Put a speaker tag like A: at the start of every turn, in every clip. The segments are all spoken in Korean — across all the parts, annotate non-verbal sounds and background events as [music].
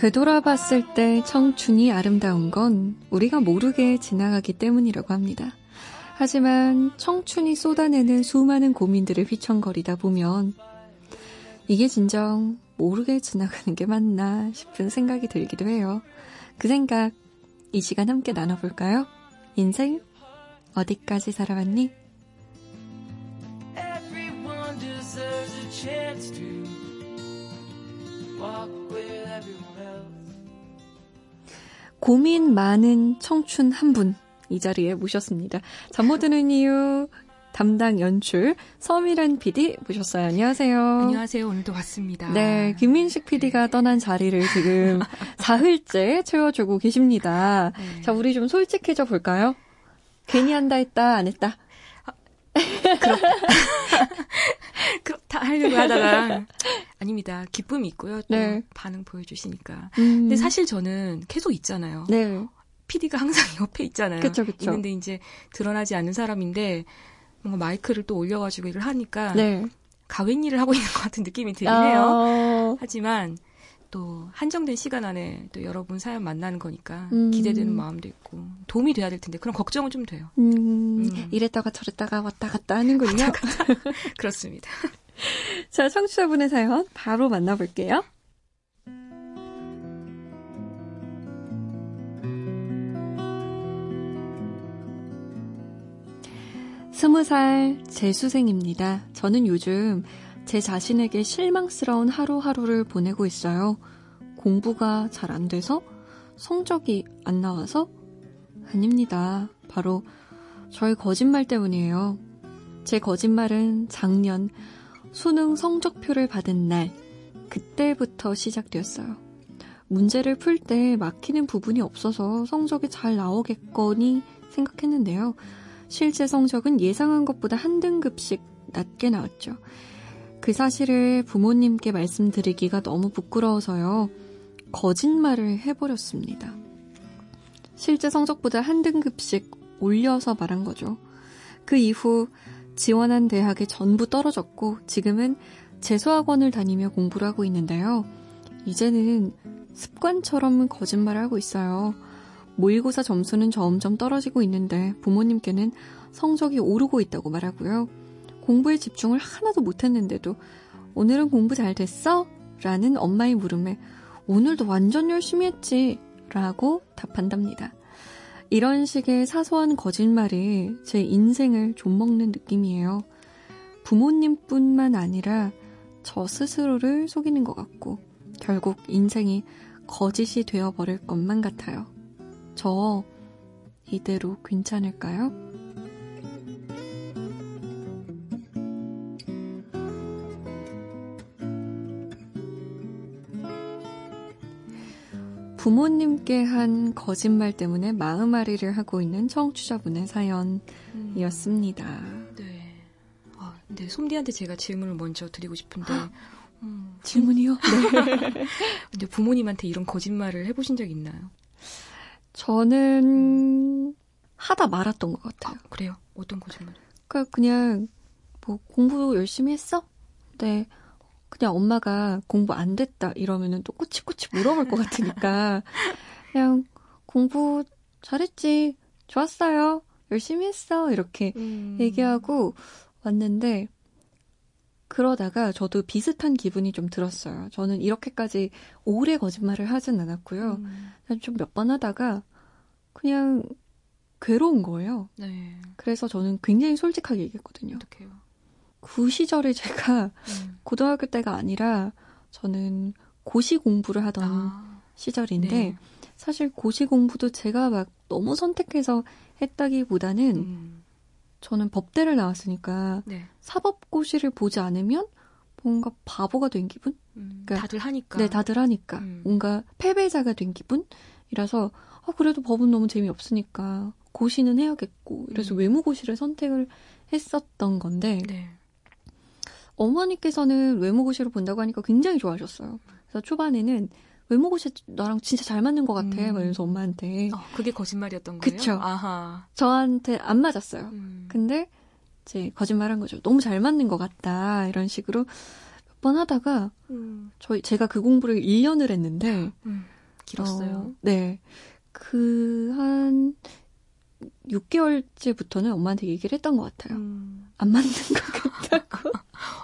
A: 되돌아봤을 때 청춘이 아름다운 건 우리가 모르게 지나가기 때문이라고 합니다. 하지만 청춘이 쏟아내는 수많은 고민들을 휘청거리다 보면 이게 진정 모르게 지나가는 게 맞나 싶은 생각이 들기도 해요. 그 생각 이 시간 함께 나눠볼까요? 인생 어디까지 살아왔니? 고민 많은 청춘 한 분 이 자리에 모셨습니다. 잠 못 드는 이유 담당 연출 서미란 PD 모셨어요. 안녕하세요.
B: 안녕하세요. 오늘도 왔습니다.
A: 네, 김민식 PD가 떠난 자리를 지금 [laughs] 사흘째 채워주고 계십니다. 네. 자, 우리 좀 솔직해져 볼까요? 괜히 한다 했다, 안 했다.
B: 그렇다. 그렇다 [laughs] 하려고 하다가 아닙니다. 기쁨이 있고요. 또 네. 반응 보여주시니까. 음. 근데 사실 저는 계속 있잖아요. 네. PD가 항상 [laughs] 옆에 있잖아요.
A: 그쵸, 그쵸.
B: 있는데 이제 드러나지 않는 사람인데 뭔가 마이크를 또 올려가지고 일을 하니까 네. 가웬 일을 하고 [laughs] 있는 것 같은 느낌이 들긴 해요. 어... 하지만 또 한정된 시간 안에 또 여러분 사연 만나는 거니까 음. 기대되는 마음도 있고 도움이 돼야 될 텐데 그런 걱정은 좀 돼요.
A: 음. 음. 이랬다가 저랬다가 왔다 갔다 하는군요. 왔다 갔다. [laughs]
B: 그렇습니다. [laughs]
A: 자, 청취자분의 사연 바로 만나볼게요. 스무 살 재수생입니다. 저는 요즘 제 자신에게 실망스러운 하루하루를 보내고 있어요. 공부가 잘 안 돼서? 성적이 안 나와서? 아닙니다. 바로 저의 거짓말 때문이에요. 제 거짓말은 작년 수능 성적표를 받은 날, 그때부터 시작되었어요. 문제를 풀 때 막히는 부분이 없어서 성적이 잘 나오겠거니 생각했는데요. 실제 성적은 예상한 것보다 한 등급씩 낮게 나왔죠. 그 사실을 부모님께 말씀드리기가 너무 부끄러워서요. 거짓말을 해버렸습니다. 실제 성적보다 한 등급씩 올려서 말한 거죠. 그 이후 지원한 대학에 전부 떨어졌고 지금은 재수학원을 다니며 공부를 하고 있는데요. 이제는 습관처럼 거짓말을 하고 있어요. 모의고사 점수는 점점 떨어지고 있는데 부모님께는 성적이 오르고 있다고 말하고요. 공부에 집중을 하나도 못했는데도 오늘은 공부 잘 됐어? 라는 엄마의 물음에 오늘도 완전 열심히 했지 라고 답한답니다. 이런 식의 사소한 거짓말이 제 인생을 좀먹는 느낌이에요. 부모님뿐만 아니라 저 스스로를 속이는 것 같고 결국 인생이 거짓이 되어버릴 것만 같아요. 저 이대로 괜찮을까요? 부모님께 한 거짓말 때문에 마음앓이를 하고 있는 청취자분의 사연이었습니다.
B: 음. 네. 아, 근데 솜디한테 제가 질문을 먼저 드리고 싶은데.
A: 음, 질문이요? [laughs]
B: 네. 근데 부모님한테 이런 거짓말을 해보신 적 있나요?
A: 저는 하다 말았던 것 같아요.
B: 아, 그래요? 어떤 거짓말?
A: 그러니까 그냥 뭐 공부 열심히 했어? 네. 그냥 엄마가 공부 안 됐다 이러면은 또 꼬치꼬치 물어볼 것 같으니까 [laughs] 그냥 공부 잘했지 좋았어요 열심히 했어 이렇게 음. 얘기하고 왔는데 그러다가 저도 비슷한 기분이 좀 들었어요. 저는 이렇게까지 오래 거짓말을 하진 않았고요. 음. 좀몇 번 하다가 그냥 괴로운 거예요. 네. 그래서 저는 굉장히 솔직하게 얘기했거든요.
B: 어떡해요?
A: 그 시절에 제가 음. 고등학교 때가 아니라 저는 고시 공부를 하던 아, 시절인데 네. 사실 고시 공부도 제가 막 너무 선택해서 했다기보다는 음. 저는 법대를 나왔으니까 네. 사법고시를 보지 않으면 뭔가 바보가 된 기분?
B: 음, 그러니까, 다들 하니까.
A: 네, 다들 하니까. 음. 뭔가 패배자가 된 기분이라서 아, 그래도 법은 너무 재미없으니까 고시는 해야겠고 이래서 음. 외무고시를 선택을 했었던 건데 네. 어머니께서는 외모고시를 본다고 하니까 굉장히 좋아하셨어요. 그래서 초반에는 외모고시 나랑 진짜 잘 맞는 것 같아. 음. 이러면서 엄마한테.
B: 어, 그게 거짓말이었던 거예요?
A: 그쵸. 아하. 저한테 안 맞았어요. 음. 근데 이제 거짓말한 거죠. 너무 잘 맞는 것 같다. 이런 식으로 몇몇번 하다가 음. 저희 제가 그 공부를 1년을 했는데 음,
B: 길었어요. 어,
A: 네. 그 한 6개월째부터는 엄마한테 얘기를 했던 것 같아요. 음. 안 맞는 것 같다고.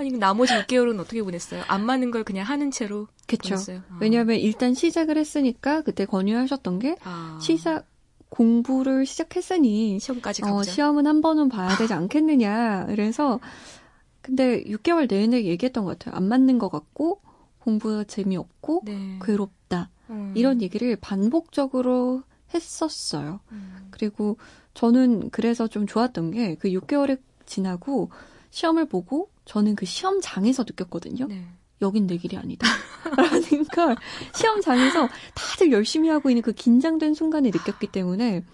B: 아니, 나머지 6개월은 어떻게 보냈어요? 안 맞는 걸 그냥 하는 채로 그쵸. 보냈어요?
A: 아. 왜냐하면 일단 시작을 했으니까 그때 권유하셨던 게 아. 시작 공부를 시작했으니
B: 시험까지 어,
A: 시험은 한 번은 봐야 되지 않겠느냐. 그래서 근데 6개월 내내 얘기했던 것 같아요. 안 맞는 것 같고 공부가 재미없고 네. 괴롭다. 음. 이런 얘기를 반복적으로 했었어요. 음. 그리고 저는 그래서 좀 좋았던 게 그 6개월이 지나고 시험을 보고 저는 그 시험장에서 느꼈거든요. 네. 여긴 내 길이 아니다. [laughs] 라는 걸 시험장에서 다들 열심히 하고 있는 그 긴장된 순간에 느꼈기 때문에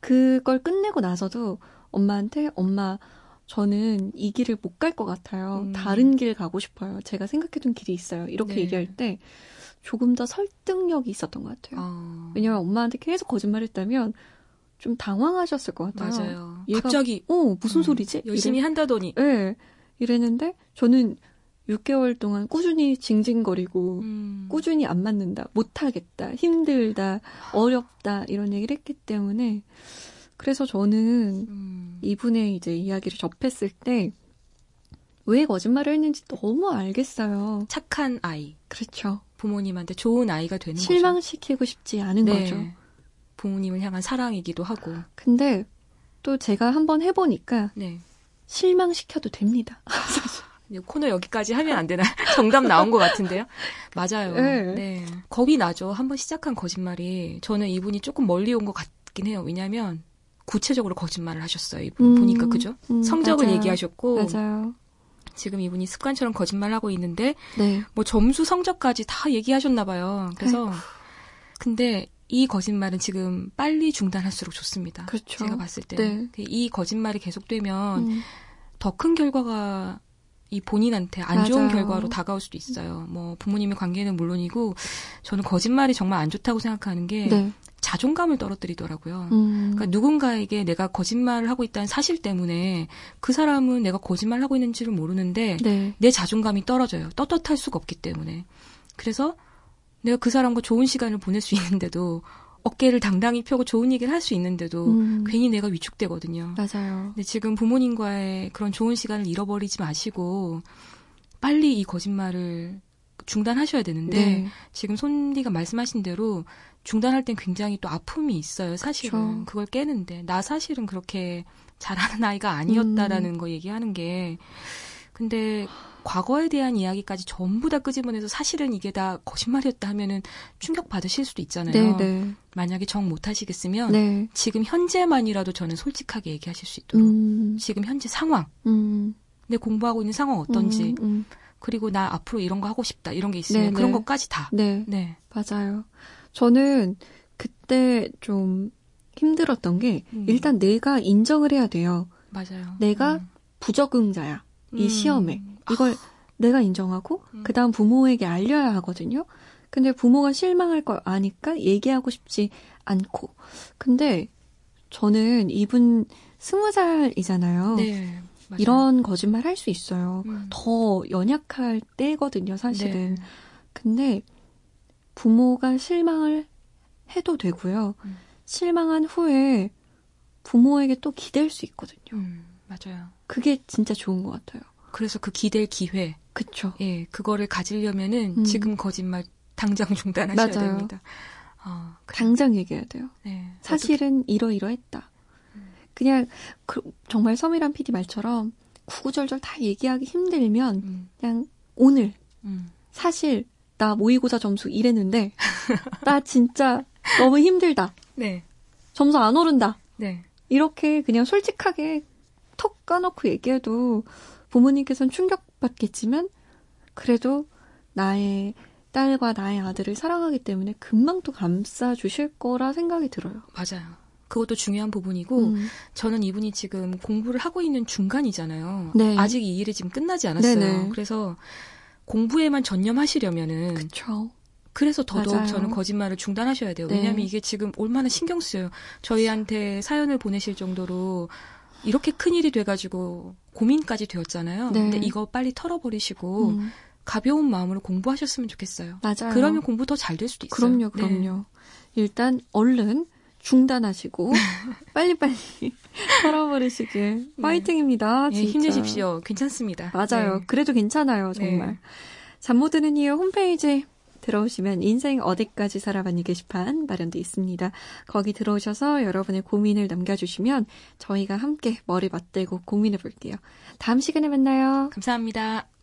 A: 그걸 끝내고 나서도 엄마한테 엄마 저는 이 길을 못 갈 것 같아요. 음. 다른 길 가고 싶어요. 제가 생각해둔 길이 있어요. 이렇게 네. 얘기할 때 조금 더 설득력이 있었던 것 같아요. 어. 왜냐면 엄마한테 계속 거짓말했다면 좀 당황하셨을 것 같아요.
B: 맞아요. 얘가, 갑자기
A: 어 무슨 음, 소리지?
B: 열심히 이래, 한다더니.
A: 네, 이랬는데 저는 6개월 동안 꾸준히 징징거리고 음. 꾸준히 안 맞는다, 못하겠다, 힘들다, 어렵다 이런 얘기를 했기 때문에 그래서 저는 음. 이분의 이제 이야기를 접했을 때 왜 거짓말을 했는지 너무 알겠어요.
B: 착한 아이.
A: 그렇죠.
B: 부모님한테 좋은 아이가 되는
A: 실망시키고
B: 거죠.
A: 싶지 않은 네. 거죠.
B: 부모님을 향한 사랑이기도 하고.
A: 근데 또 제가 한번 해보니까 네. 실망시켜도 됩니다. [laughs]
B: 코너 여기까지 하면 안 되나? [laughs] 정답 나온 것 같은데요? 맞아요. 네. 네. 겁이 나죠. 한번 시작한 거짓말이. 저는 이분이 조금 멀리 온 것 같긴 해요. 왜냐면, 구체적으로 거짓말을 하셨어요. 이분 음, 보니까, 그죠? 음, 성적을 맞아요. 얘기하셨고.
A: 맞아요.
B: 지금 이분이 습관처럼 거짓말하고 있는데, 네. 뭐 점수 성적까지 다 얘기하셨나봐요. 그래서, 아이고. 근데 이 거짓말은 지금 빨리 중단할수록 좋습니다. 그렇죠. 제가 봤을 때. 네. 이 거짓말이 계속되면 음. 더큰 결과가 이 본인한테 안 좋은 맞아요. 결과로 다가올 수도 있어요. 뭐 부모님의 관계는 물론이고 저는 거짓말이 정말 안 좋다고 생각하는 게 네. 자존감을 떨어뜨리더라고요. 음. 그러니까 누군가에게 내가 거짓말을 하고 있다는 사실 때문에 그 사람은 내가 거짓말 하고 있는지를 모르는데 네. 내 자존감이 떨어져요. 떳떳할 수가 없기 때문에. 그래서 내가 그 사람과 좋은 시간을 보낼 수 있는데도 어깨를 당당히 펴고 좋은 얘기를 할 수 있는데도 음. 괜히 내가 위축되거든요.
A: 맞아요.
B: 근데 지금 부모님과의 그런 좋은 시간을 잃어버리지 마시고 빨리 이 거짓말을 중단하셔야 되는데 네. 지금 손디가 말씀하신 대로 중단할 땐 굉장히 또 아픔이 있어요. 사실은 그쵸. 그걸 깨는데 나 사실은 그렇게 잘하는 아이가 아니었다라는 음. 거 얘기하는 게 근데 과거에 대한 이야기까지 전부 다 끄집어내서 사실은 이게 다 거짓말이었다 하면은 충격 받으실 수도 있잖아요. 네, 네. 만약에 정 못하시겠으면 네. 지금 현재만이라도 저는 솔직하게 얘기하실 수 있도록 음. 지금 현재 상황, 음. 내 공부하고 있는 상황 어떤지, 음, 음. 그리고 나 앞으로 이런 거 하고 싶다 이런 게 있으면 네, 그런 네. 것까지 다.
A: 네. 네, 맞아요. 저는 그때 좀 힘들었던 게 음. 일단 내가 인정을 해야 돼요.
B: 맞아요.
A: 내가 음. 부적응자야. 이 시험에. 이걸 내가 인정하고 음. 그다음 부모에게 알려야 하거든요. 근데 부모가 실망할 걸 아니까 얘기하고 싶지 않고. 근데 저는 이분 스무 살이잖아요. 네, 이런 거짓말 할 수 있어요. 음. 더 연약할 때거든요, 사실은. 네. 근데 부모가 실망을 해도 되고요. 음. 실망한 후에 부모에게 또 기댈 수 있거든요.
B: 음, 맞아요.
A: 그게 진짜 좋은 것 같아요.
B: 그래서 그 기댈 기회.
A: 그쵸.
B: 예, 그거를 가지려면은 음. 지금 거짓말 당장 중단하셔야 맞아요. 됩니다.
A: 어, 그래. 당장 얘기해야 돼요. 네. 사실은 어떻게... 이러이러했다. 음. 그냥 그, 정말 서미란 PD 말처럼 구구절절 다 얘기하기 힘들면 음. 그냥 오늘 음. 사실 나 모의고사 점수 이랬는데 [laughs] 나 진짜 너무 힘들다. 네. 점수 안 오른다. 네. 이렇게 그냥 솔직하게 톡 까놓고 얘기해도 부모님께서는 충격받겠지만 그래도 나의 딸과 나의 아들을 사랑하기 때문에 금방 또 감싸 주실 거라 생각이 들어요.
B: 맞아요. 그것도 중요한 부분이고 음. 저는 이분이 지금 공부를 하고 있는 중간이잖아요. 네. 아직 이 일이 지금 끝나지 않았어요. 네네. 그래서 공부에만 전념하시려면은
A: 그쵸.
B: 그래서 더더욱 맞아요. 저는 거짓말을 중단하셔야 돼요. 네. 왜냐하면 이게 지금 얼마나 신경 쓰여요. 저희한테 사연을 보내실 정도로 이렇게 큰 일이 돼가지고 고민까지 되었잖아요. 네. 근데 이거 빨리 털어버리시고 음. 가벼운 마음으로 공부하셨으면 좋겠어요.
A: 맞아요.
B: 그러면 공부 더 잘 될 수도 있어요.
A: 그럼요, 그럼요. 네. 일단 얼른 중단하시고 [laughs] 빨리빨리 [laughs] 털어버리시길 네. 파이팅입니다.
B: 네, 힘내십시오. 괜찮습니다.
A: 맞아요. 네. 그래도 괜찮아요, 정말. 네. 잠못 드는 이유 홈페이지 들어오시면 인생 어디까지 살아봤니 게시판 마련돼 있습니다. 거기 들어오셔서 여러분의 고민을 남겨주시면 저희가 함께 머리 맞대고 고민해 볼게요. 다음 시간에 만나요.
B: 감사합니다.